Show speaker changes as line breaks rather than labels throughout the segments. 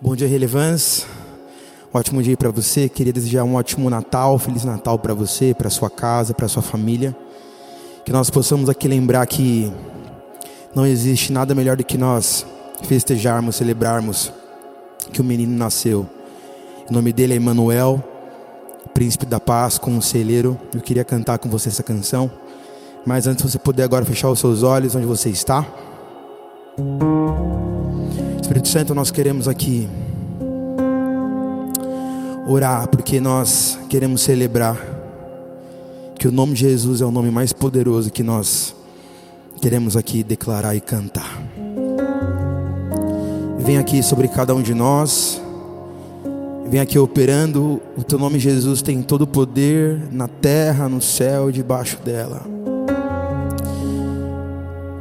Bom dia, Relevância. Ótimo dia para você. Queria desejar um ótimo Natal, Feliz Natal para você, para sua casa, para sua família. Que nós possamos aqui lembrar que não existe nada melhor do que nós festejarmos, celebrarmos que o menino nasceu. O nome dele é Emanuel, príncipe da paz, conselheiro. Eu queria cantar com você essa canção. Mas antes você puder agora fechar os seus olhos onde você está. Espírito Santo, nós queremos aqui orar, porque nós queremos celebrar que o nome de Jesus é o nome mais poderoso que nós queremos aqui declarar e cantar. Vem aqui sobre cada um de nós, vem aqui operando, o teu nome Jesus tem todo o poder na terra, no céu, debaixo dela.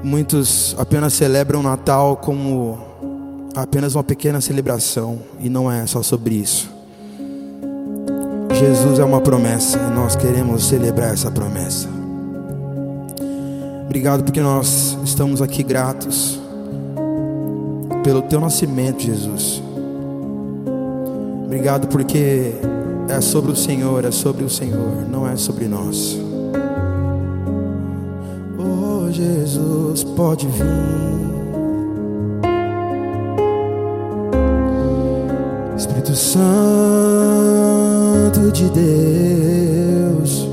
Muitos apenas celebram o Natal como apenas uma pequena celebração e não é só sobre isso. Jesus é uma promessa e nós queremos celebrar essa promessa. Obrigado porque nós estamos aqui gratos pelo teu nascimento, Jesus. Obrigado porque é sobre o Senhor, é sobre o Senhor, não é sobre nós. Oh, Jesus, pode vir. Espírito Santo de Deus,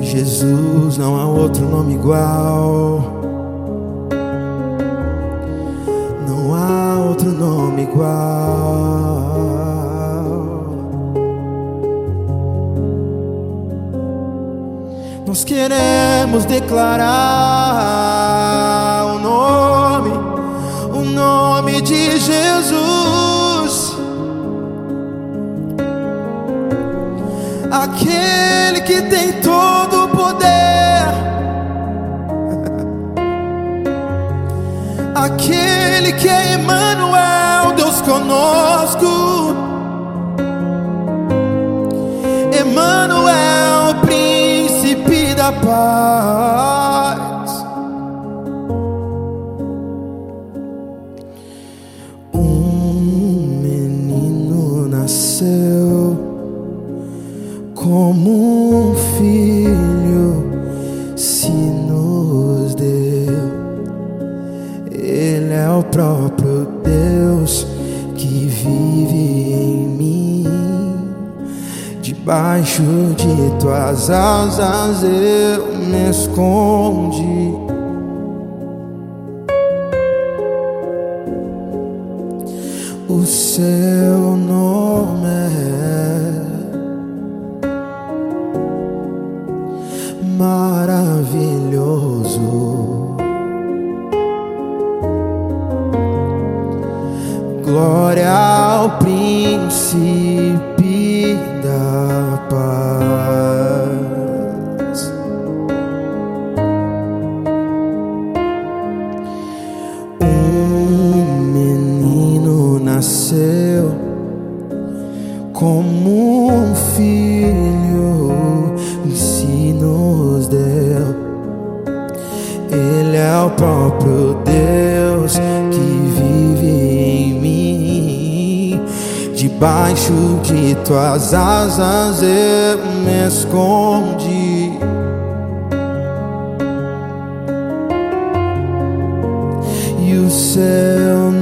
Jesus não há outro nome igual, não há outro nome igual. Nós queremos declarar o nome nome de Jesus, aquele que tem todo o poder, aquele que é Emmanuel, Deus conosco, filho se nos deu. Ele é o próprio Deus que vive em mim. Debaixo de tuas asas eu me escondi. O seu e o seu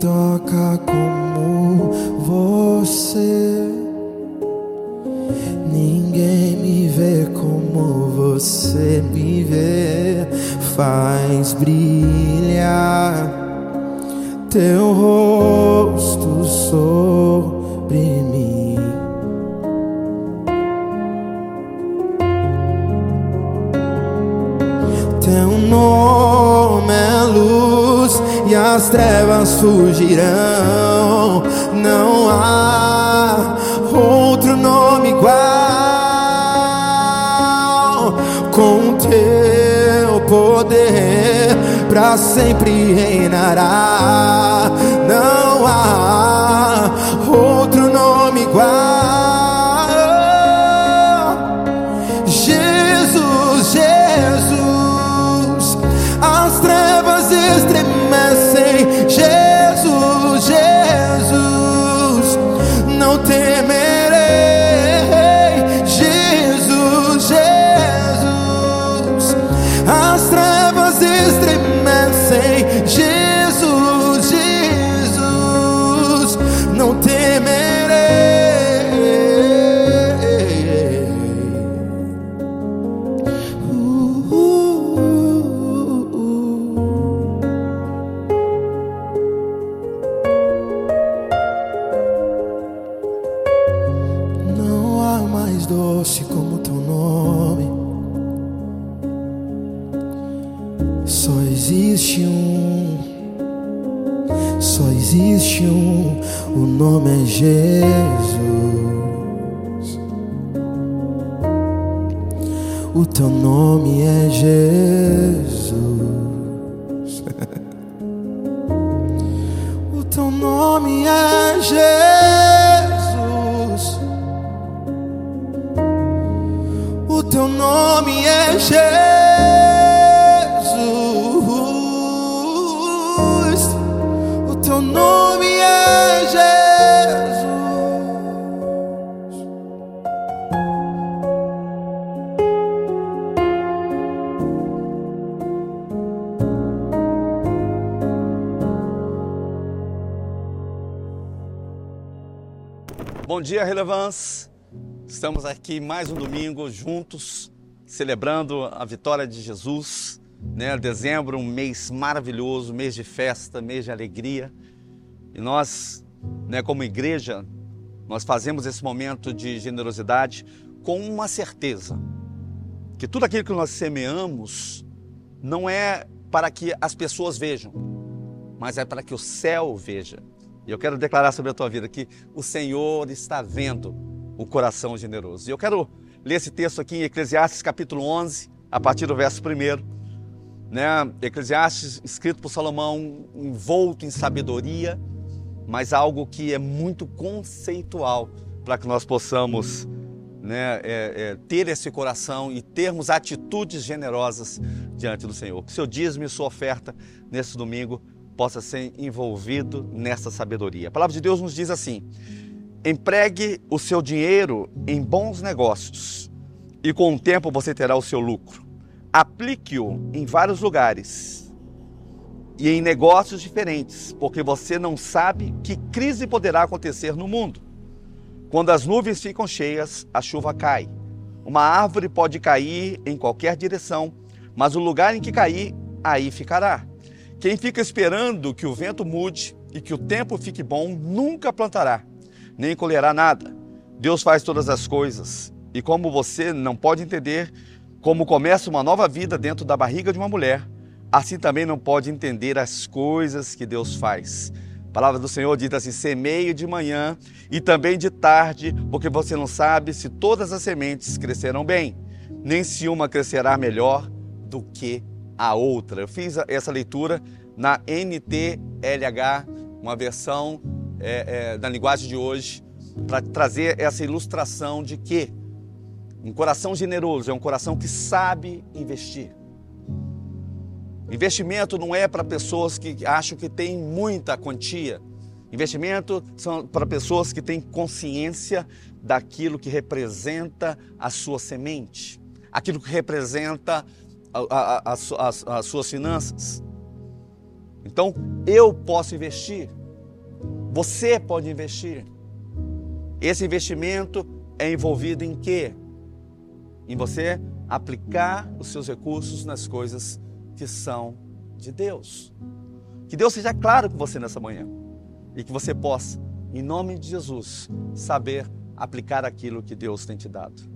toca como você. Ninguém me vê como você me vê. Faz brilhar teu as trevas fugirão. Não há outro nome igual. Com teu poder para sempre reinará. Jesus,
dia, Relevance. Estamos aqui mais um domingo juntos, celebrando a vitória de Jesus. Né? Dezembro, um mês maravilhoso, mês de festa, mês de alegria. E nós, né, como igreja, nós fazemos esse momento de generosidade com uma certeza: que tudo aquilo que nós semeamos não é para que as pessoas vejam, mas é para que o céu veja. E eu quero declarar sobre a tua vida que o Senhor está vendo o coração generoso. E eu quero ler esse texto aqui em Eclesiastes capítulo 11, a partir do verso 1. Né? Eclesiastes, escrito por Salomão, envolto em sabedoria, mas algo que é muito conceitual para que nós possamos né, é, é, ter esse coração e termos atitudes generosas diante do Senhor. Que seu dízimo e sua oferta nesse domingo possa ser envolvido nessa sabedoria. A palavra de Deus nos diz assim: empregue o seu dinheiro em bons negócios e com o tempo você terá o seu lucro. Aplique-o em vários lugares e em negócios diferentes, porque você não sabe que crise poderá acontecer no mundo. Quando as nuvens ficam cheias, a chuva cai. Uma árvore pode cair em qualquer direção, mas o lugar em que cair, aí ficará. Quem fica esperando que o vento mude e que o tempo fique bom, nunca plantará, nem colherá nada. Deus faz todas as coisas, e como você não pode entender como começa uma nova vida dentro da barriga de uma mulher, assim também não pode entender as coisas que Deus faz. A palavra do Senhor diz assim: semeie de manhã e também de tarde, porque você não sabe se todas as sementes crescerão bem, nem se uma crescerá melhor do que a outra. Eu fiz essa leitura na NTLH, uma versão é, é, da linguagem de hoje, para trazer essa ilustração de que um coração generoso é um coração que sabe investir. Investimento não é para pessoas que acham que tem muita quantia. Investimento são para pessoas que têm consciência daquilo que representa a sua semente, aquilo que representa a, a, a, as suas finanças. Então, eu posso investir, você pode investir. Esse investimento é envolvido em quê? Em você aplicar os seus recursos nas coisas que são de Deus. Que Deus seja claro com você nessa manhã e que você possa, em nome de Jesus, saber aplicar aquilo que Deus tem te dado.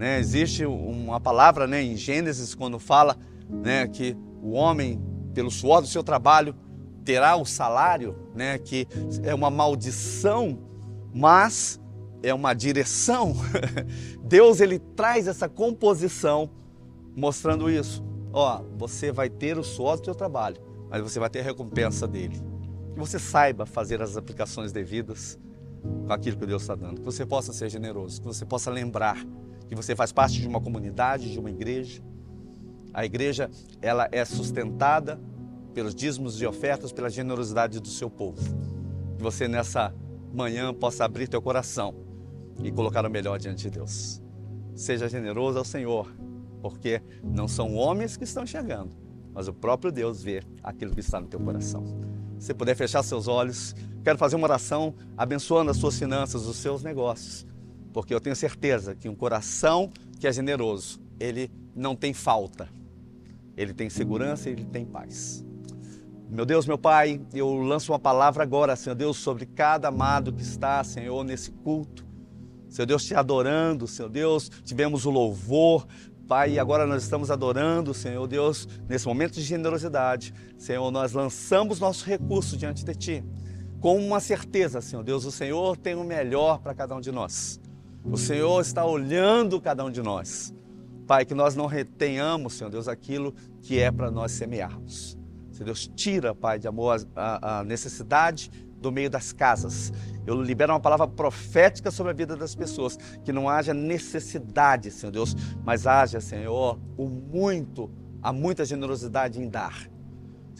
Né? Existe uma palavra né, em Gênesis quando fala né, que o homem, pelo suor do seu trabalho, terá o salário, né, que é uma maldição, mas é uma direção. Deus ele traz essa composição mostrando isso ó, você vai ter o suor do seu trabalho, mas você vai ter a recompensa dele. Que você saiba fazer as aplicações devidas com aquilo que Deus está dando. Que você possa ser generoso, que você possa lembrar que você faz parte de uma comunidade, de uma igreja. A igreja, ela é sustentada pelos dízimos e ofertas, pela generosidade do seu povo. Que você nessa manhã possa abrir teu coração e colocar o melhor diante de Deus. Seja generoso ao Senhor porque não são homens que estão enxergando, mas o próprio Deus vê aquilo que está no teu coração. Se puder fechar seus olhos, quero fazer uma oração abençoando as suas finanças, os seus negócios, porque eu tenho certeza que um coração que é generoso, ele não tem falta, ele tem segurança e ele tem paz. Meu Deus, meu Pai, eu lanço uma palavra agora, Senhor Deus, sobre cada amado que está, Senhor, nesse culto. Senhor Deus, te adorando, Senhor Deus, tivemos o louvor, Pai, e agora nós estamos adorando, Senhor Deus, nesse momento de generosidade. Senhor, nós lançamos nosso recurso diante de Ti, com uma certeza, Senhor Deus, o Senhor tem o melhor para cada um de nós. O Senhor está olhando cada um de nós. Pai, que nós não retenhamos, Senhor Deus, aquilo que é para nós semearmos. Senhor Deus, tira, Pai, de amor a, a necessidade do meio das casas. Eu libero uma palavra profética sobre a vida das pessoas, que não haja necessidade, Senhor Deus, mas haja, Senhor, o muito, há muita generosidade em dar.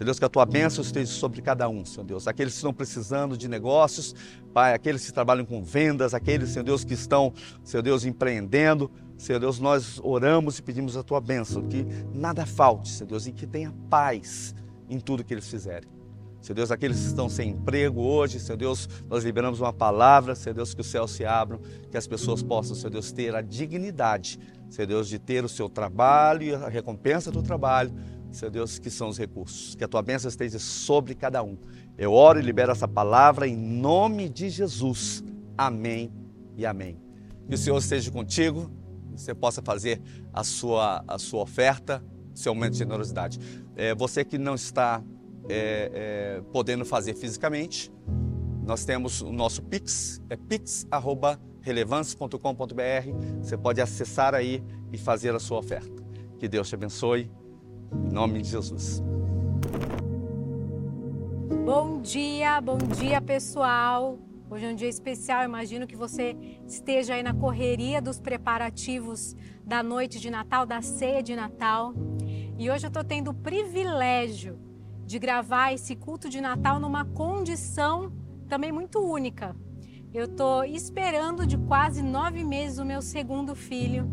Senhor Deus, que a tua bênção esteja sobre cada um, Senhor Deus. Aqueles que estão precisando de negócios, Pai, aqueles que trabalham com vendas, aqueles, Senhor Deus, que estão, Senhor Deus, empreendendo. Senhor Deus, nós oramos e pedimos a tua bênção, que nada falte, Senhor Deus, e que tenha paz em tudo que eles fizerem. Senhor Deus, aqueles que estão sem emprego hoje, Senhor Deus, nós liberamos uma palavra, Senhor Deus, que os céus se abram, que as pessoas possam, Senhor Deus, ter a dignidade, Senhor Deus, de ter o seu trabalho e a recompensa do trabalho, Senhor Deus, que são os recursos. Que a tua bênção esteja sobre cada um. Eu oro e libero essa palavra em nome de Jesus. Amém e amém. Que o Senhor esteja contigo, que você possa fazer a sua, a sua oferta, seu momento de generosidade. É, você que não está é, é, podendo fazer fisicamente. Nós temos o nosso Pix, é pix.relevance.com.br. Você pode acessar aí e fazer a sua oferta. Que Deus te abençoe. Em nome de Jesus.
Bom dia, bom dia pessoal. Hoje é um dia especial. Imagino que você esteja aí na correria dos preparativos da noite de Natal, da ceia de Natal. E hoje eu estou tendo o privilégio de gravar esse culto de Natal numa condição também muito única. Eu estou esperando de quase nove meses o meu segundo filho.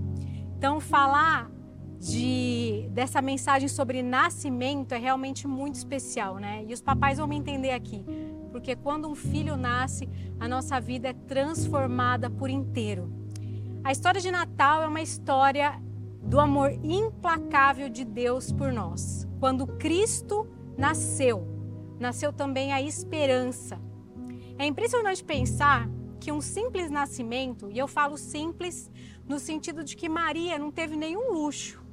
Então, falar de dessa mensagem sobre nascimento é realmente muito especial, né? E os papais vão me entender aqui, porque quando um filho nasce, a nossa vida é transformada por inteiro. A história de Natal é uma história do amor implacável de Deus por nós. Quando Cristo nasceu, nasceu também a esperança. É impressionante pensar que um simples nascimento, e eu falo simples no sentido de que Maria não teve nenhum luxo.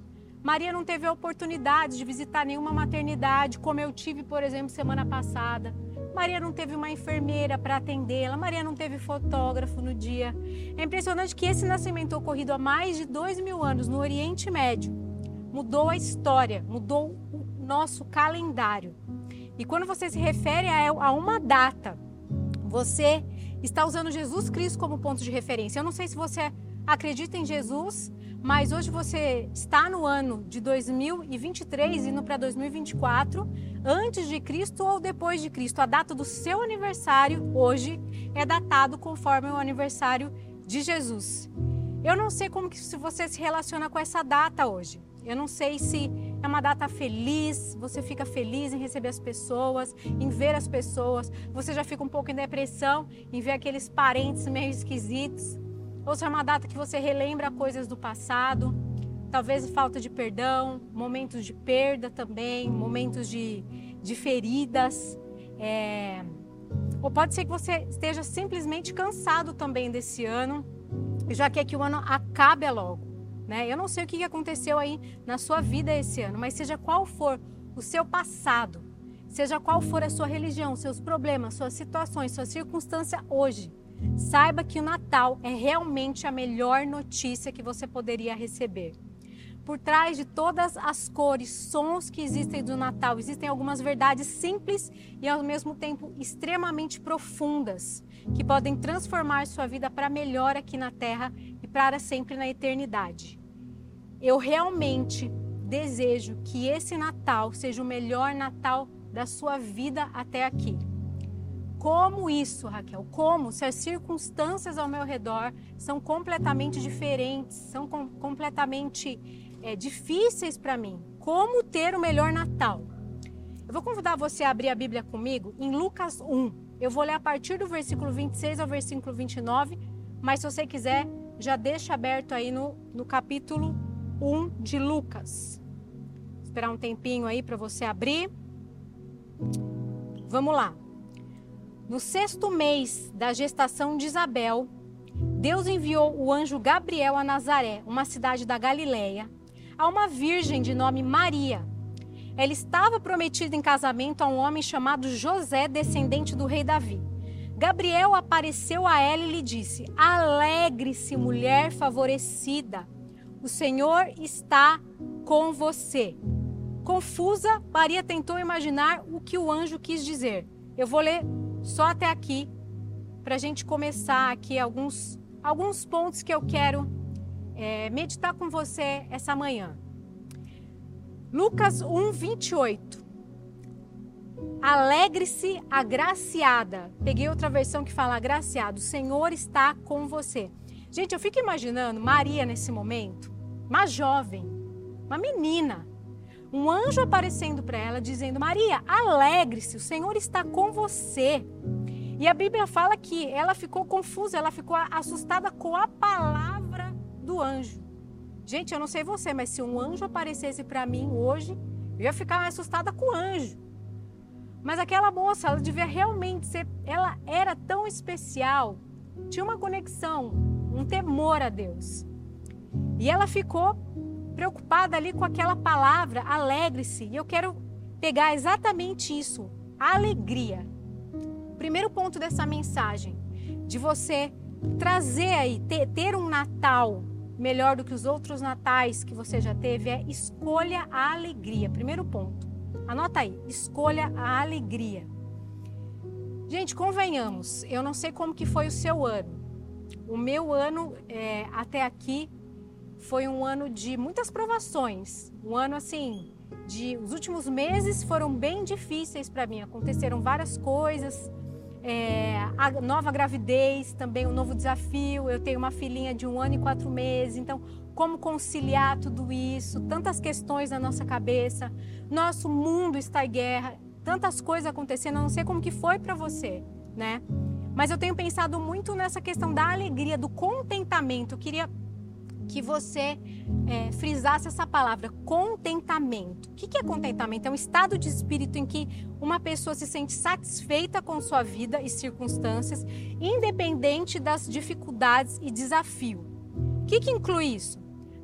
Maria não teve a oportunidade de visitar nenhuma maternidade, como eu tive, por exemplo, semana passada. Maria não teve uma enfermeira para atendê-la, Maria não teve fotógrafo no dia. É impressionante que esse nascimento ocorrido há mais de dois mil anos no Oriente Médio mudou a história, mudou o nosso calendário. E quando você se refere a uma data, você está usando Jesus Cristo como ponto de referência. Eu não sei se você acredita em Jesus, mas hoje você está no ano de 2023 indo para 2024, antes de Cristo ou depois de Cristo. A data do seu aniversário hoje é datado conforme o aniversário de Jesus. Eu não sei como que você se relaciona com essa data hoje. Eu não sei se é uma data feliz, você fica feliz em receber as pessoas, em ver as pessoas, você já fica um pouco em depressão em ver aqueles parentes meio esquisitos. Ou se é uma data que você relembra coisas do passado, talvez falta de perdão, momentos de perda também, momentos de, de feridas. É... Ou pode ser que você esteja simplesmente cansado também desse ano já quer que o ano acabe logo. Né? Eu não sei o que aconteceu aí na sua vida esse ano, mas seja qual for o seu passado, seja qual for a sua religião, seus problemas, suas situações, sua circunstância hoje, saiba que o Natal é realmente a melhor notícia que você poderia receber. Por trás de todas as cores, sons que existem do Natal, existem algumas verdades simples e ao mesmo tempo extremamente profundas, que podem transformar sua vida para melhor aqui na Terra e para sempre na eternidade. Eu realmente desejo que esse Natal seja o melhor Natal da sua vida até aqui. Como isso, Raquel? Como se as circunstâncias ao meu redor são completamente diferentes, são com, completamente é, difíceis para mim? Como ter o melhor Natal? Eu vou convidar você a abrir a Bíblia comigo em Lucas 1. Eu vou ler a partir do versículo 26 ao versículo 29, mas se você quiser, já deixa aberto aí no, no capítulo 1 de Lucas. Vou esperar um tempinho aí para você abrir. Vamos lá. No sexto mês da gestação de Isabel, Deus enviou o anjo Gabriel a Nazaré, uma cidade da Galiléia, a uma virgem de nome Maria. Ela estava prometida em casamento a um homem chamado José, descendente do rei Davi. Gabriel apareceu a ela e lhe disse: Alegre-se, mulher favorecida, o Senhor está com você. Confusa, Maria tentou imaginar o que o anjo quis dizer. Eu vou ler só até aqui, para a gente começar aqui alguns, alguns pontos que eu quero é, meditar com você essa manhã. Lucas 1, 28. Alegre-se, agraciada. Peguei outra versão que fala agraciado. O Senhor está com você. Gente, eu fico imaginando Maria nesse momento, uma jovem, uma menina, um anjo aparecendo para ela dizendo: Maria, alegre-se, o Senhor está com você. E a Bíblia fala que ela ficou confusa, ela ficou assustada com a palavra do anjo. Gente, eu não sei você, mas se um anjo aparecesse para mim hoje, eu ia ficar assustada com o anjo. Mas aquela moça, ela devia realmente ser, ela era tão especial, tinha uma conexão, um temor a Deus. E ela ficou preocupada ali com aquela palavra, alegre-se. E eu quero pegar exatamente isso, alegria. primeiro ponto dessa mensagem, de você trazer aí, ter, ter um Natal melhor do que os outros natais que você já teve, é escolha a alegria. Primeiro ponto. Anota aí, escolha a alegria. Gente, convenhamos, eu não sei como que foi o seu ano. O meu ano é, até aqui foi um ano de muitas provações, um ano assim, de os últimos meses foram bem difíceis para mim. Aconteceram várias coisas, é, a nova gravidez, também um novo desafio. Eu tenho uma filhinha de um ano e quatro meses, então como conciliar tudo isso? Tantas questões na nossa cabeça. Nosso mundo está em guerra, tantas coisas acontecendo. Eu não sei como que foi para você, né? Mas eu tenho pensado muito nessa questão da alegria, do contentamento. Eu queria que você é, frisasse essa palavra, contentamento. O que é contentamento? É um estado de espírito em que uma pessoa se sente satisfeita com sua vida e circunstâncias, independente das dificuldades e desafio. O que, que inclui isso?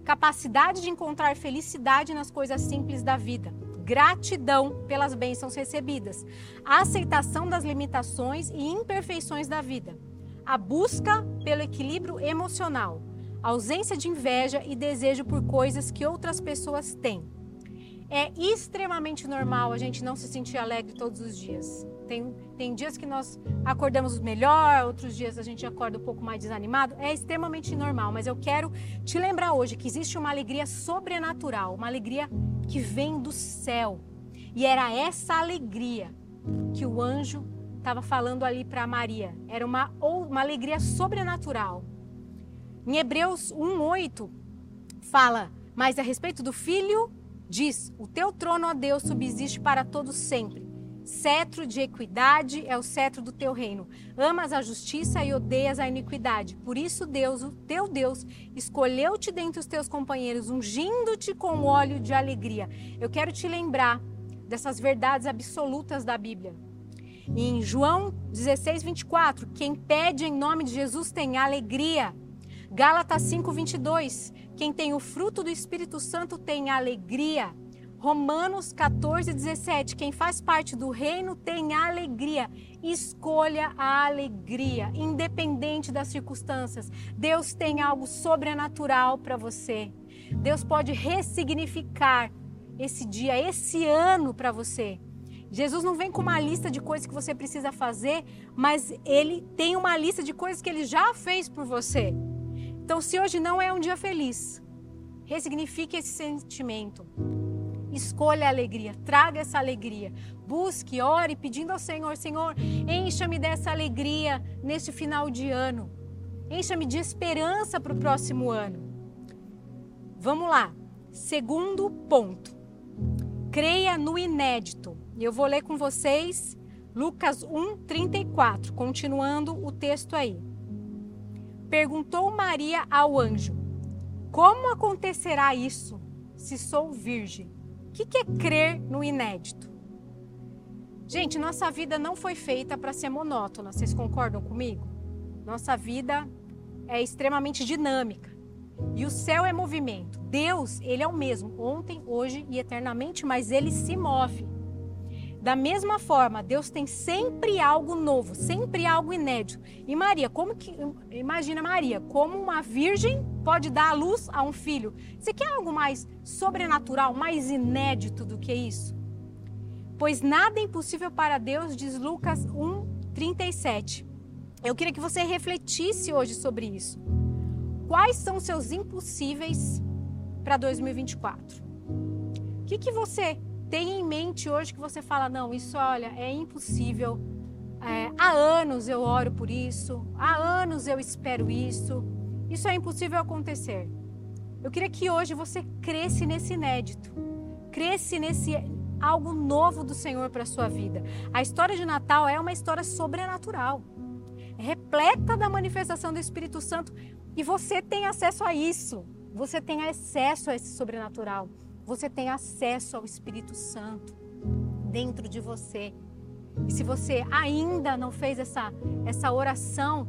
Capacidade de encontrar felicidade nas coisas simples da vida gratidão pelas bênçãos recebidas, a aceitação das limitações e imperfeições da vida, a busca pelo equilíbrio emocional, ausência de inveja e desejo por coisas que outras pessoas têm. É extremamente normal a gente não se sentir alegre todos os dias. Tem, tem dias que nós acordamos melhor, outros dias a gente acorda um pouco mais desanimado. É extremamente normal, mas eu quero te lembrar hoje que existe uma alegria sobrenatural, uma alegria que vem do céu. E era essa alegria que o anjo estava falando ali para Maria. Era uma, uma alegria sobrenatural. Em Hebreus 1,8 fala, mas a respeito do filho, diz: O teu trono, ó Deus, subsiste para todos sempre. Cetro de equidade é o cetro do teu reino. Amas a justiça e odeias a iniquidade. Por isso, Deus, o teu Deus, escolheu-te dentre os teus companheiros, ungindo-te com óleo de alegria. Eu quero te lembrar dessas verdades absolutas da Bíblia. Em João 16, 24, quem pede em nome de Jesus tem alegria. Gálatas 5, 22, quem tem o fruto do Espírito Santo tem alegria. Romanos 14, 17. Quem faz parte do reino tem alegria. Escolha a alegria, independente das circunstâncias. Deus tem algo sobrenatural para você. Deus pode ressignificar esse dia, esse ano para você. Jesus não vem com uma lista de coisas que você precisa fazer, mas ele tem uma lista de coisas que ele já fez por você. Então, se hoje não é um dia feliz, ressignifique esse sentimento. Escolha a alegria, traga essa alegria. Busque, ore pedindo ao Senhor: Senhor, encha-me dessa alegria neste final de ano. Encha-me de esperança para o próximo ano. Vamos lá. Segundo ponto. Creia no inédito. Eu vou ler com vocês Lucas 1, 34, continuando o texto aí. Perguntou Maria ao anjo: Como acontecerá isso se sou virgem? O que é crer no inédito? Gente, nossa vida não foi feita para ser monótona, vocês concordam comigo? Nossa vida é extremamente dinâmica. E o céu é movimento. Deus, ele é o mesmo, ontem, hoje e eternamente, mas ele se move. Da mesma forma, Deus tem sempre algo novo, sempre algo inédito. E Maria, como que imagina Maria, como uma virgem pode dar a luz a um filho? Você quer algo mais sobrenatural, mais inédito do que isso? Pois nada é impossível para Deus, diz Lucas 1:37. Eu queria que você refletisse hoje sobre isso. Quais são seus impossíveis para 2024? O que, que você tem em mente hoje que você fala, não, isso olha, é impossível. É, há anos eu oro por isso, há anos eu espero isso. Isso é impossível acontecer. Eu queria que hoje você cresce nesse inédito, cresce nesse algo novo do Senhor para a sua vida. A história de Natal é uma história sobrenatural, é repleta da manifestação do Espírito Santo e você tem acesso a isso. Você tem acesso a esse sobrenatural. Você tem acesso ao Espírito Santo dentro de você. E se você ainda não fez essa, essa oração,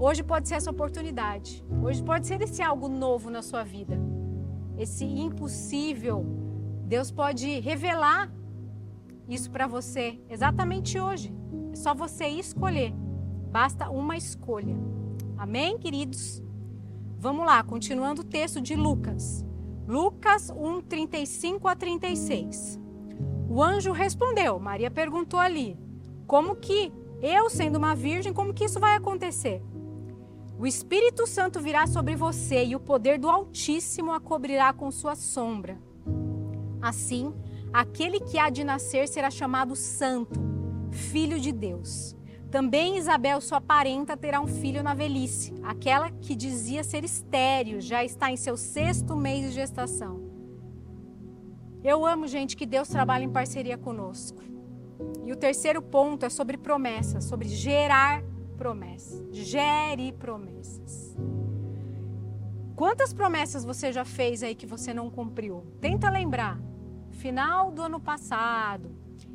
hoje pode ser essa oportunidade. Hoje pode ser esse algo novo na sua vida. Esse impossível. Deus pode revelar isso para você exatamente hoje. É só você escolher. Basta uma escolha. Amém, queridos? Vamos lá, continuando o texto de Lucas. Lucas 1, 35 a 36. O anjo respondeu, Maria perguntou ali, como que eu, sendo uma virgem, como que isso vai acontecer? O Espírito Santo virá sobre você e o poder do Altíssimo a cobrirá com sua sombra. Assim, aquele que há de nascer será chamado Santo, filho de Deus. Também Isabel, sua parenta, terá um filho na velhice. Aquela que dizia ser estéril já está em seu sexto mês de gestação. Eu amo, gente, que Deus trabalha em parceria conosco. E o terceiro ponto é sobre promessas, sobre gerar promessas. Gere promessas. Quantas promessas você já fez aí que você não cumpriu? Tenta lembrar. Final do ano passado,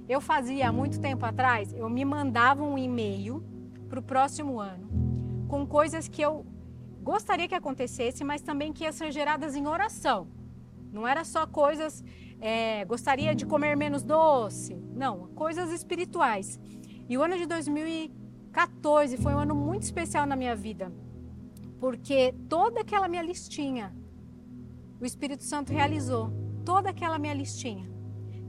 eu fazia há muito tempo atrás, eu me mandava um e-mail para o próximo ano com coisas que eu gostaria que acontecesse, mas também que iam ser geradas em oração. Não era só coisas, é, gostaria de comer menos doce. Não, coisas espirituais. E o ano de 2014 foi um ano muito especial na minha vida porque toda aquela minha listinha, o Espírito Santo realizou, toda aquela minha listinha.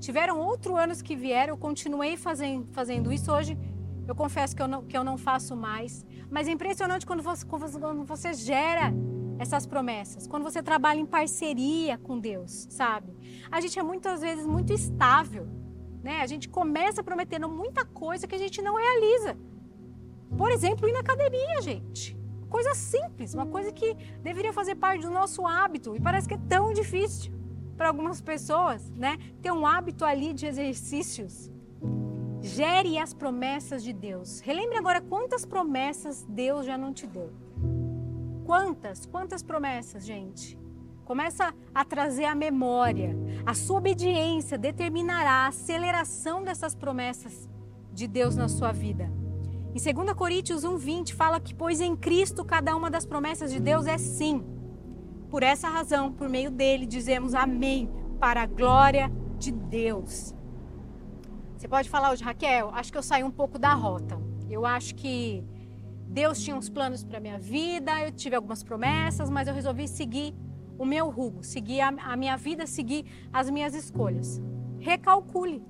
Tiveram outros anos que vieram, eu continuei fazendo, fazendo isso. Hoje eu confesso que eu, não, que eu não faço mais. Mas é impressionante quando você, quando você gera essas promessas, quando você trabalha em parceria com Deus, sabe? A gente é muitas vezes muito estável, né? A gente começa prometendo muita coisa que a gente não realiza. Por exemplo, ir na academia, gente coisa simples, uma coisa que deveria fazer parte do nosso hábito e parece que é tão difícil para algumas pessoas, né? Ter um hábito ali de exercícios. Gere as promessas de Deus. Relembre agora quantas promessas Deus já não te deu. Quantas, quantas promessas, gente? Começa a trazer a memória. A sua obediência determinará a aceleração dessas promessas de Deus na sua vida. Em 2 Coríntios 1:20 fala que pois em Cristo cada uma das promessas de Deus é sim. Por essa razão, por meio dele dizemos amém para a glória de Deus. Você pode falar hoje, Raquel, acho que eu saí um pouco da rota. Eu acho que Deus tinha uns planos para minha vida, eu tive algumas promessas, mas eu resolvi seguir o meu rumo, seguir a, a minha vida, seguir as minhas escolhas. Recalcule.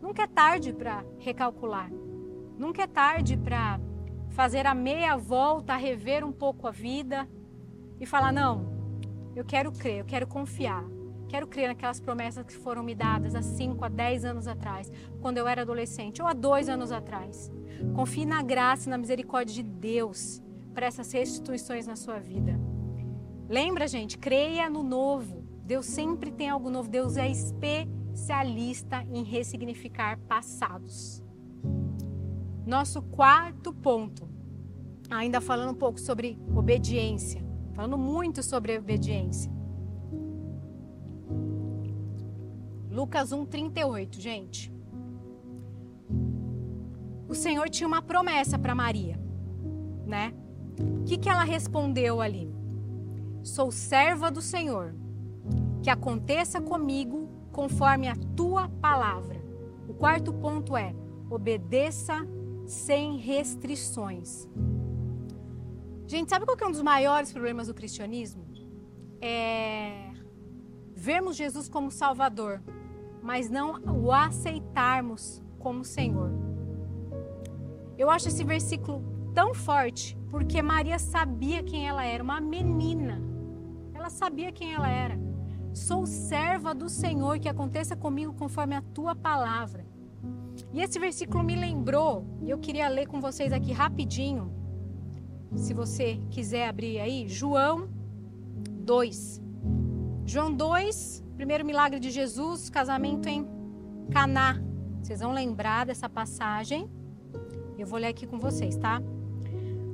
Nunca é tarde para recalcular. Nunca é tarde para fazer a meia volta, rever um pouco a vida e falar: não, eu quero crer, eu quero confiar. Quero crer naquelas promessas que foram me dadas há 5, a 10 anos atrás, quando eu era adolescente, ou há dois anos atrás. Confie na graça e na misericórdia de Deus para essas restituições na sua vida. Lembra, gente, creia no novo. Deus sempre tem algo novo. Deus é especialista em ressignificar passados. Nosso quarto ponto, ainda falando um pouco sobre obediência, falando muito sobre obediência. Lucas 1:38, gente. O Senhor tinha uma promessa para Maria, né? O que, que ela respondeu ali? Sou serva do Senhor, que aconteça comigo conforme a tua palavra. O quarto ponto é: obedeça sem restrições. Gente, sabe qual é um dos maiores problemas do cristianismo? É vermos Jesus como Salvador, mas não o aceitarmos como Senhor. Eu acho esse versículo tão forte porque Maria sabia quem ela era, uma menina. Ela sabia quem ela era. Sou serva do Senhor, que aconteça comigo conforme a tua palavra. E esse versículo me lembrou, e eu queria ler com vocês aqui rapidinho, se você quiser abrir aí, João 2. João 2, primeiro milagre de Jesus, casamento em Caná. Vocês vão lembrar dessa passagem. Eu vou ler aqui com vocês, tá?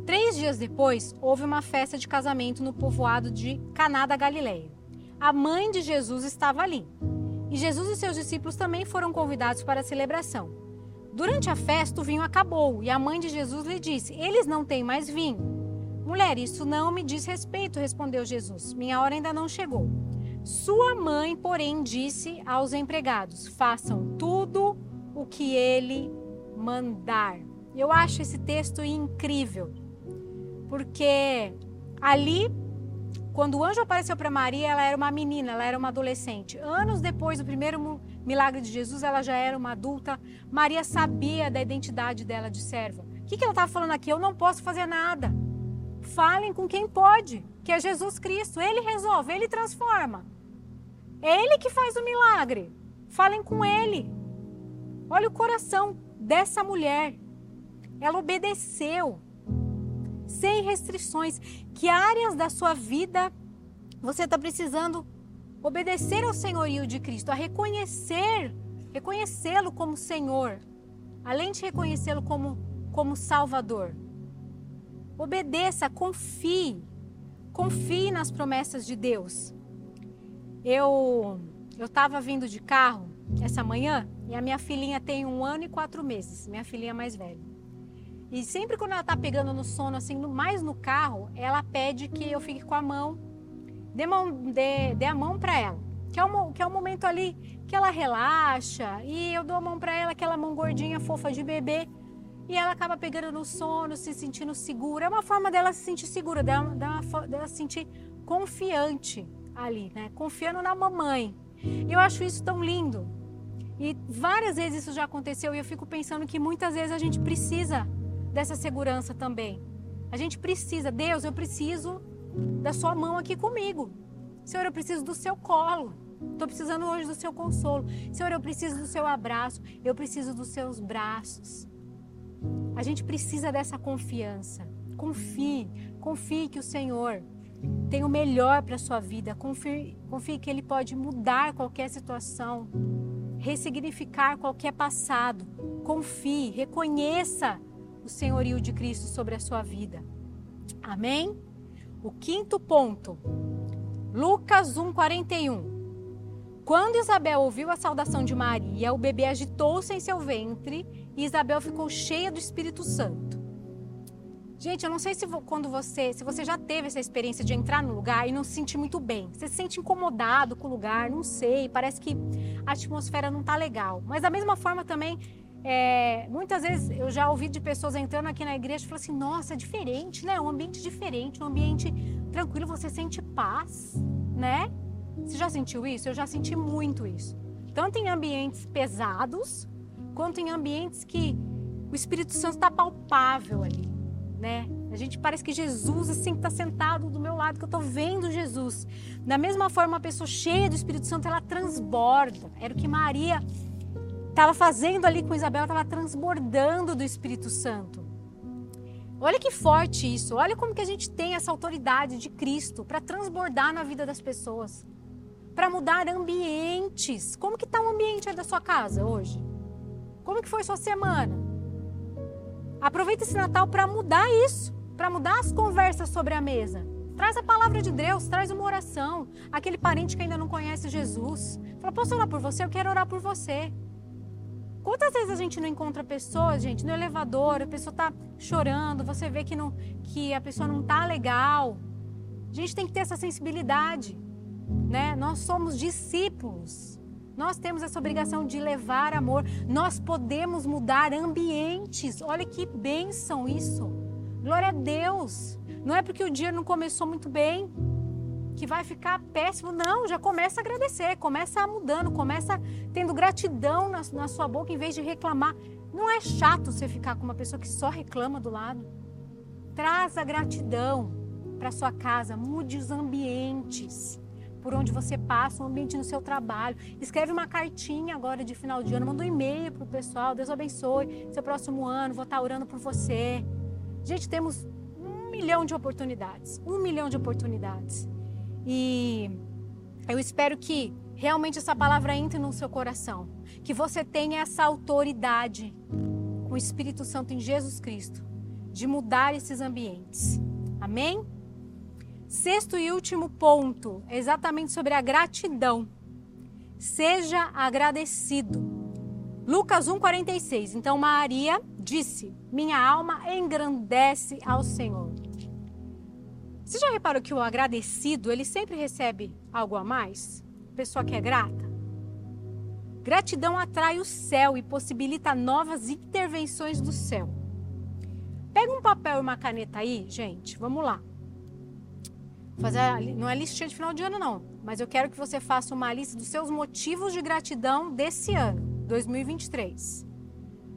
Três dias depois, houve uma festa de casamento no povoado de Caná da Galileia. A mãe de Jesus estava ali. E Jesus e seus discípulos também foram convidados para a celebração. Durante a festa, o vinho acabou e a mãe de Jesus lhe disse: Eles não têm mais vinho. Mulher, isso não me diz respeito, respondeu Jesus. Minha hora ainda não chegou. Sua mãe, porém, disse aos empregados: Façam tudo o que ele mandar. Eu acho esse texto incrível, porque ali quando o anjo apareceu para Maria, ela era uma menina, ela era uma adolescente. Anos depois do primeiro milagre de Jesus, ela já era uma adulta. Maria sabia da identidade dela de serva. O que, ela estava falando aqui? Eu não posso fazer nada. Falem com quem pode, que é Jesus Cristo. Ele resolve, ele transforma. É ele que faz o milagre. Falem com ele. Olha o coração dessa mulher. Ela obedeceu sem restrições. Que áreas da sua vida você está precisando obedecer ao senhorio de Cristo, a reconhecer, reconhecê-lo como Senhor, além de reconhecê-lo como, como Salvador. Obedeça, confie, confie nas promessas de Deus. Eu eu estava vindo de carro essa manhã e a minha filhinha tem um ano e quatro meses, minha filhinha mais velha. E sempre quando ela tá pegando no sono, assim, mais no carro, ela pede que eu fique com a mão, dê, mão, dê, dê a mão para ela. Que é, o, que é o momento ali que ela relaxa e eu dou a mão para ela, aquela mão gordinha, fofa de bebê. E ela acaba pegando no sono, se sentindo segura. É uma forma dela se sentir segura, dela, dela, dela se sentir confiante ali, né? Confiando na mamãe. E eu acho isso tão lindo. E várias vezes isso já aconteceu e eu fico pensando que muitas vezes a gente precisa dessa segurança também. A gente precisa, Deus, eu preciso da sua mão aqui comigo. Senhor, eu preciso do seu colo. Estou precisando hoje do seu consolo. Senhor, eu preciso do seu abraço. Eu preciso dos seus braços. A gente precisa dessa confiança. Confie, confie que o Senhor tem o melhor para a sua vida. Confie, confie que Ele pode mudar qualquer situação, ressignificar qualquer passado. Confie, reconheça o senhorio de Cristo sobre a sua vida. Amém? O quinto ponto, Lucas 1,41. Quando Isabel ouviu a saudação de Maria, o bebê agitou-se em seu ventre e Isabel ficou cheia do Espírito Santo. Gente, eu não sei se quando você, se você já teve essa experiência de entrar no lugar e não se sentir muito bem. Você se sente incomodado com o lugar, não sei, parece que a atmosfera não tá legal. Mas da mesma forma também é, muitas vezes eu já ouvi de pessoas entrando aqui na igreja e assim: nossa, é diferente, né? Um ambiente diferente, um ambiente tranquilo, você sente paz, né? Você já sentiu isso? Eu já senti muito isso. Tanto em ambientes pesados, quanto em ambientes que o Espírito Santo está palpável ali, né? A gente parece que Jesus assim está sentado do meu lado, que eu estou vendo Jesus. Da mesma forma, uma pessoa cheia do Espírito Santo, ela transborda. Era o que Maria estava fazendo ali com Isabel, estava transbordando do Espírito Santo. Olha que forte isso. Olha como que a gente tem essa autoridade de Cristo para transbordar na vida das pessoas, para mudar ambientes. Como que está o ambiente da sua casa hoje? Como que foi sua semana? Aproveita esse Natal para mudar isso, para mudar as conversas sobre a mesa. Traz a palavra de Deus, traz uma oração. Aquele parente que ainda não conhece Jesus. Fala, posso orar por você? Eu quero orar por você. Quantas vezes a gente não encontra pessoas, gente, no elevador, a pessoa tá chorando, você vê que, não, que a pessoa não tá legal. A gente tem que ter essa sensibilidade, né? Nós somos discípulos. Nós temos essa obrigação de levar amor. Nós podemos mudar ambientes. Olha que bênção isso. Glória a Deus. Não é porque o dia não começou muito bem, que vai ficar péssimo. Não, já começa a agradecer, começa mudando, começa tendo gratidão na, na sua boca em vez de reclamar. Não é chato você ficar com uma pessoa que só reclama do lado. Traz a gratidão para sua casa, mude os ambientes por onde você passa, o um ambiente no seu trabalho. Escreve uma cartinha agora de final de ano, manda um e-mail para o pessoal. Deus abençoe seu próximo ano, vou estar orando por você. Gente, temos um milhão de oportunidades. Um milhão de oportunidades. E eu espero que realmente essa palavra entre no seu coração. Que você tenha essa autoridade com o Espírito Santo em Jesus Cristo de mudar esses ambientes. Amém? Sexto e último ponto, exatamente sobre a gratidão. Seja agradecido. Lucas 1,46. Então Maria disse: Minha alma engrandece ao Senhor. Você já reparou que o agradecido, ele sempre recebe algo a mais? Pessoa que é grata? Gratidão atrai o céu e possibilita novas intervenções do céu. Pega um papel e uma caneta aí, gente. Vamos lá. Fazer a, não é listinha de final de ano não, mas eu quero que você faça uma lista dos seus motivos de gratidão desse ano, 2023.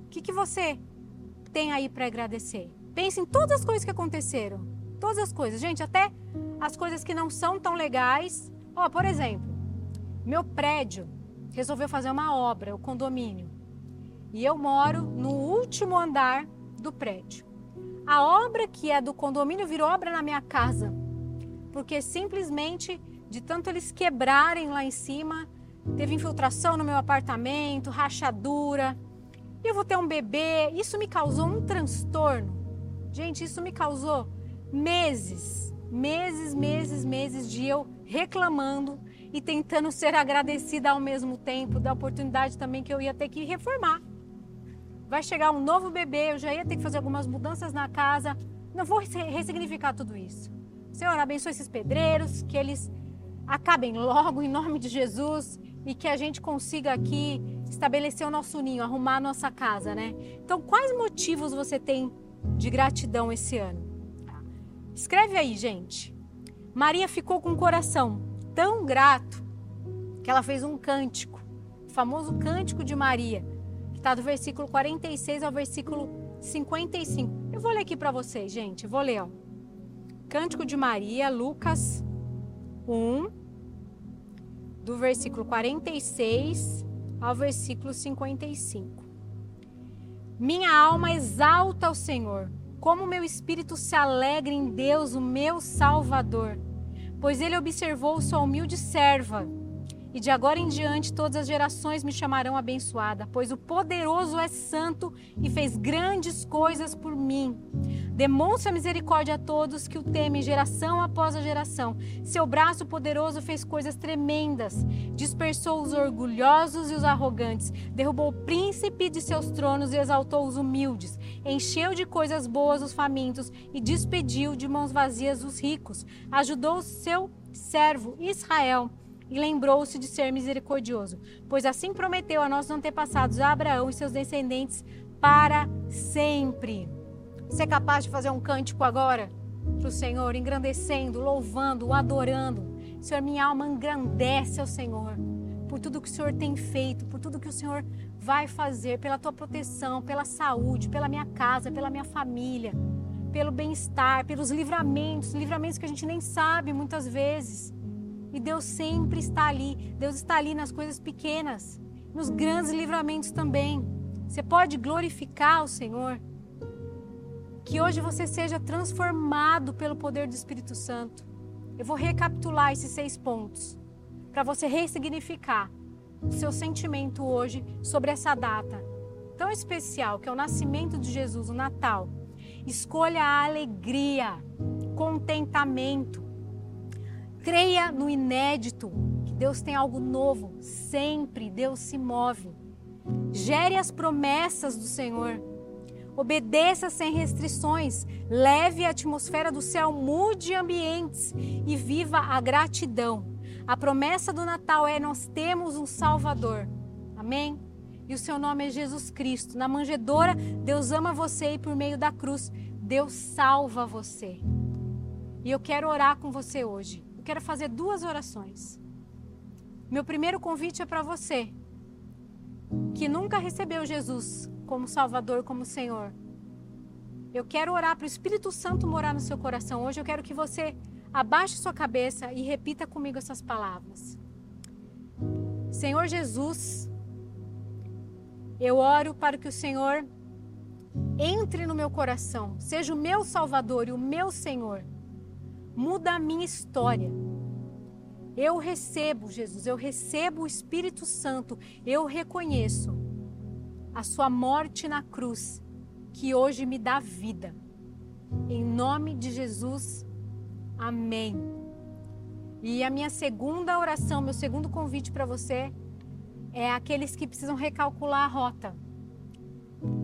O que, que você tem aí para agradecer? Pense em todas as coisas que aconteceram Todas as coisas. Gente, até as coisas que não são tão legais. Ó, por exemplo, meu prédio resolveu fazer uma obra, o condomínio. e eu moro no último andar do prédio. A obra que é do condomínio virou obra na minha casa, porque simplesmente de tanto eles quebrarem lá em cima, teve infiltração no meu apartamento, rachadura. Eu vou ter um bebê. Isso me causou um transtorno. Gente, isso me causou meses, meses, meses, meses de eu reclamando e tentando ser agradecida ao mesmo tempo da oportunidade também que eu ia ter que reformar. Vai chegar um novo bebê, eu já ia ter que fazer algumas mudanças na casa. Não vou ressignificar tudo isso. Senhor, abençoe esses pedreiros, que eles acabem logo em nome de Jesus e que a gente consiga aqui estabelecer o nosso ninho, arrumar a nossa casa, né? Então, quais motivos você tem de gratidão esse ano? Escreve aí, gente. Maria ficou com o coração tão grato que ela fez um cântico, o famoso cântico de Maria, que está do versículo 46 ao versículo 55. Eu vou ler aqui para vocês, gente. Eu vou ler, ó. Cântico de Maria, Lucas 1, do versículo 46 ao versículo 55. Minha alma exalta o Senhor como meu espírito se alegra em Deus, o meu Salvador, pois ele observou sua humilde serva. E de agora em diante todas as gerações me chamarão abençoada, pois o poderoso é santo e fez grandes coisas por mim. Demonstra misericórdia a todos que o temem, geração após a geração. Seu braço poderoso fez coisas tremendas. Dispersou os orgulhosos e os arrogantes. Derrubou o príncipe de seus tronos e exaltou os humildes. Encheu de coisas boas os famintos e despediu de mãos vazias os ricos. Ajudou seu servo Israel e lembrou-se de ser misericordioso, pois assim prometeu a nossos antepassados, a Abraão e seus descendentes, para sempre. Você é capaz de fazer um cântico agora para o Senhor, engrandecendo, louvando, adorando? Senhor, minha alma engrandece ao Senhor por tudo que o Senhor tem feito, por tudo que o Senhor vai fazer, pela tua proteção, pela saúde, pela minha casa, pela minha família, pelo bem-estar, pelos livramentos, livramentos que a gente nem sabe muitas vezes. E Deus sempre está ali. Deus está ali nas coisas pequenas, nos grandes livramentos também. Você pode glorificar o Senhor. Que hoje você seja transformado pelo poder do Espírito Santo. Eu vou recapitular esses seis pontos para você ressignificar o seu sentimento hoje sobre essa data tão especial que é o nascimento de Jesus, o Natal. Escolha a alegria, contentamento. Creia no inédito, que Deus tem algo novo, sempre Deus se move. Gere as promessas do Senhor. Obedeça sem restrições, leve a atmosfera do céu, mude ambientes e viva a gratidão. A promessa do Natal é: nós temos um Salvador. Amém? E o seu nome é Jesus Cristo. Na manjedoura, Deus ama você e por meio da cruz, Deus salva você. E eu quero orar com você hoje. Eu quero fazer duas orações. Meu primeiro convite é para você que nunca recebeu Jesus como Salvador, como Senhor. Eu quero orar para o Espírito Santo morar no seu coração. Hoje eu quero que você abaixe sua cabeça e repita comigo essas palavras. Senhor Jesus, eu oro para que o Senhor entre no meu coração, seja o meu Salvador e o meu Senhor. Muda a minha história. Eu recebo, Jesus, eu recebo o Espírito Santo, eu reconheço a sua morte na cruz, que hoje me dá vida. Em nome de Jesus, amém. E a minha segunda oração, meu segundo convite para você é aqueles que precisam recalcular a rota.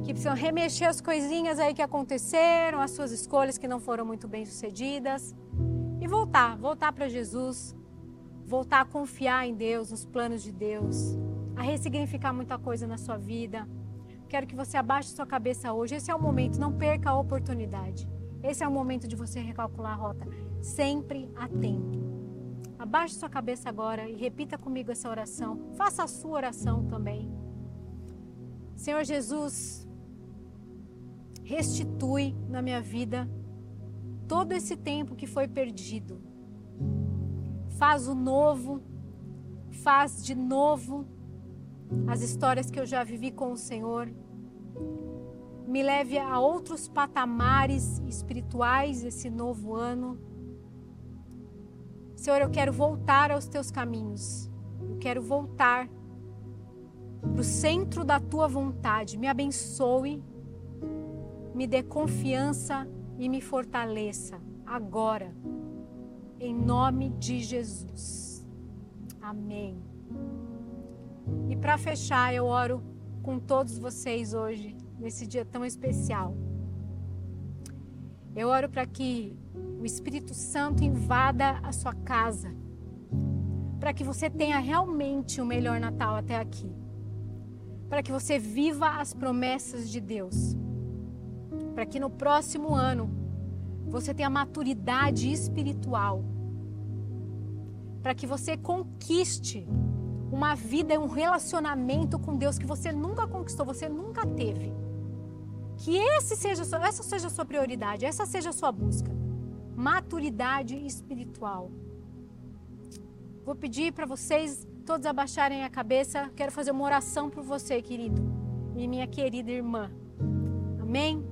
Que precisam remexer as coisinhas aí que aconteceram, as suas escolhas que não foram muito bem sucedidas. E voltar, voltar para Jesus, voltar a confiar em Deus, nos planos de Deus, a ressignificar muita coisa na sua vida. Quero que você abaixe sua cabeça hoje. Esse é o momento, não perca a oportunidade. Esse é o momento de você recalcular a rota. Sempre a tempo. Abaixe sua cabeça agora e repita comigo essa oração. Faça a sua oração também. Senhor Jesus, restitui na minha vida todo esse tempo que foi perdido. Faz o novo, faz de novo as histórias que eu já vivi com o Senhor. Me leve a outros patamares espirituais esse novo ano. Senhor, eu quero voltar aos teus caminhos. Eu quero voltar para o centro da tua vontade. Me abençoe, me dê confiança e me fortaleça agora, em nome de Jesus. Amém. E para fechar, eu oro com todos vocês hoje, nesse dia tão especial. Eu oro para que o Espírito Santo invada a sua casa, para que você tenha realmente o melhor Natal até aqui, para que você viva as promessas de Deus, para que no próximo ano você tenha maturidade espiritual, para que você conquiste uma vida, um relacionamento com Deus que você nunca conquistou, você nunca teve. Que esse seja, essa seja a sua prioridade, essa seja a sua busca. Maturidade espiritual. Vou pedir para vocês todos abaixarem a cabeça. Quero fazer uma oração por você, querido e minha querida irmã. Amém?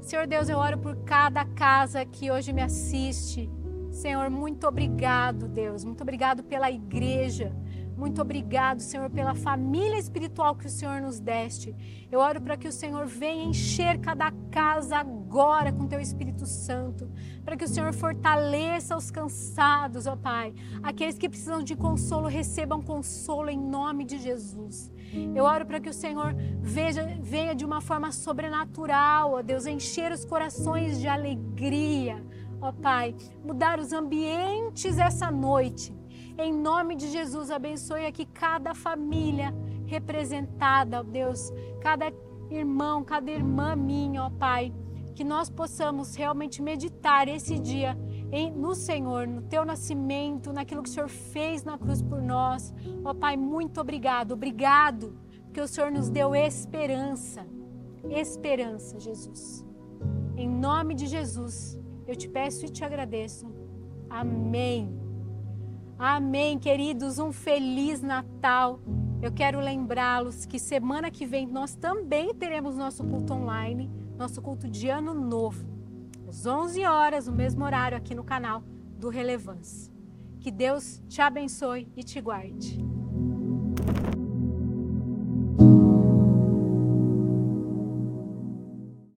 Senhor Deus, eu oro por cada casa que hoje me assiste. Senhor, muito obrigado, Deus. Muito obrigado pela igreja. Muito obrigado, Senhor, pela família espiritual que o Senhor nos deste. Eu oro para que o Senhor venha encher cada casa agora com teu Espírito Santo, para que o Senhor fortaleça os cansados, ó Pai. Aqueles que precisam de consolo recebam consolo em nome de Jesus. Eu oro para que o Senhor veja, venha de uma forma sobrenatural, ó Deus, encher os corações de alegria, ó Pai, mudar os ambientes essa noite em nome de Jesus, abençoe aqui cada família representada, ó Deus, cada irmão, cada irmã minha, ó Pai. Que nós possamos realmente meditar esse dia em, no Senhor, no teu nascimento, naquilo que o Senhor fez na cruz por nós. Ó Pai, muito obrigado, obrigado, porque o Senhor nos deu esperança. Esperança, Jesus. Em nome de Jesus, eu te peço e te agradeço. Amém. Amém, queridos. Um feliz Natal. Eu quero lembrá-los que semana que vem nós também teremos nosso culto online, nosso culto de Ano Novo, às 11 horas, no mesmo horário, aqui no canal do Relevância. Que Deus te abençoe e te guarde.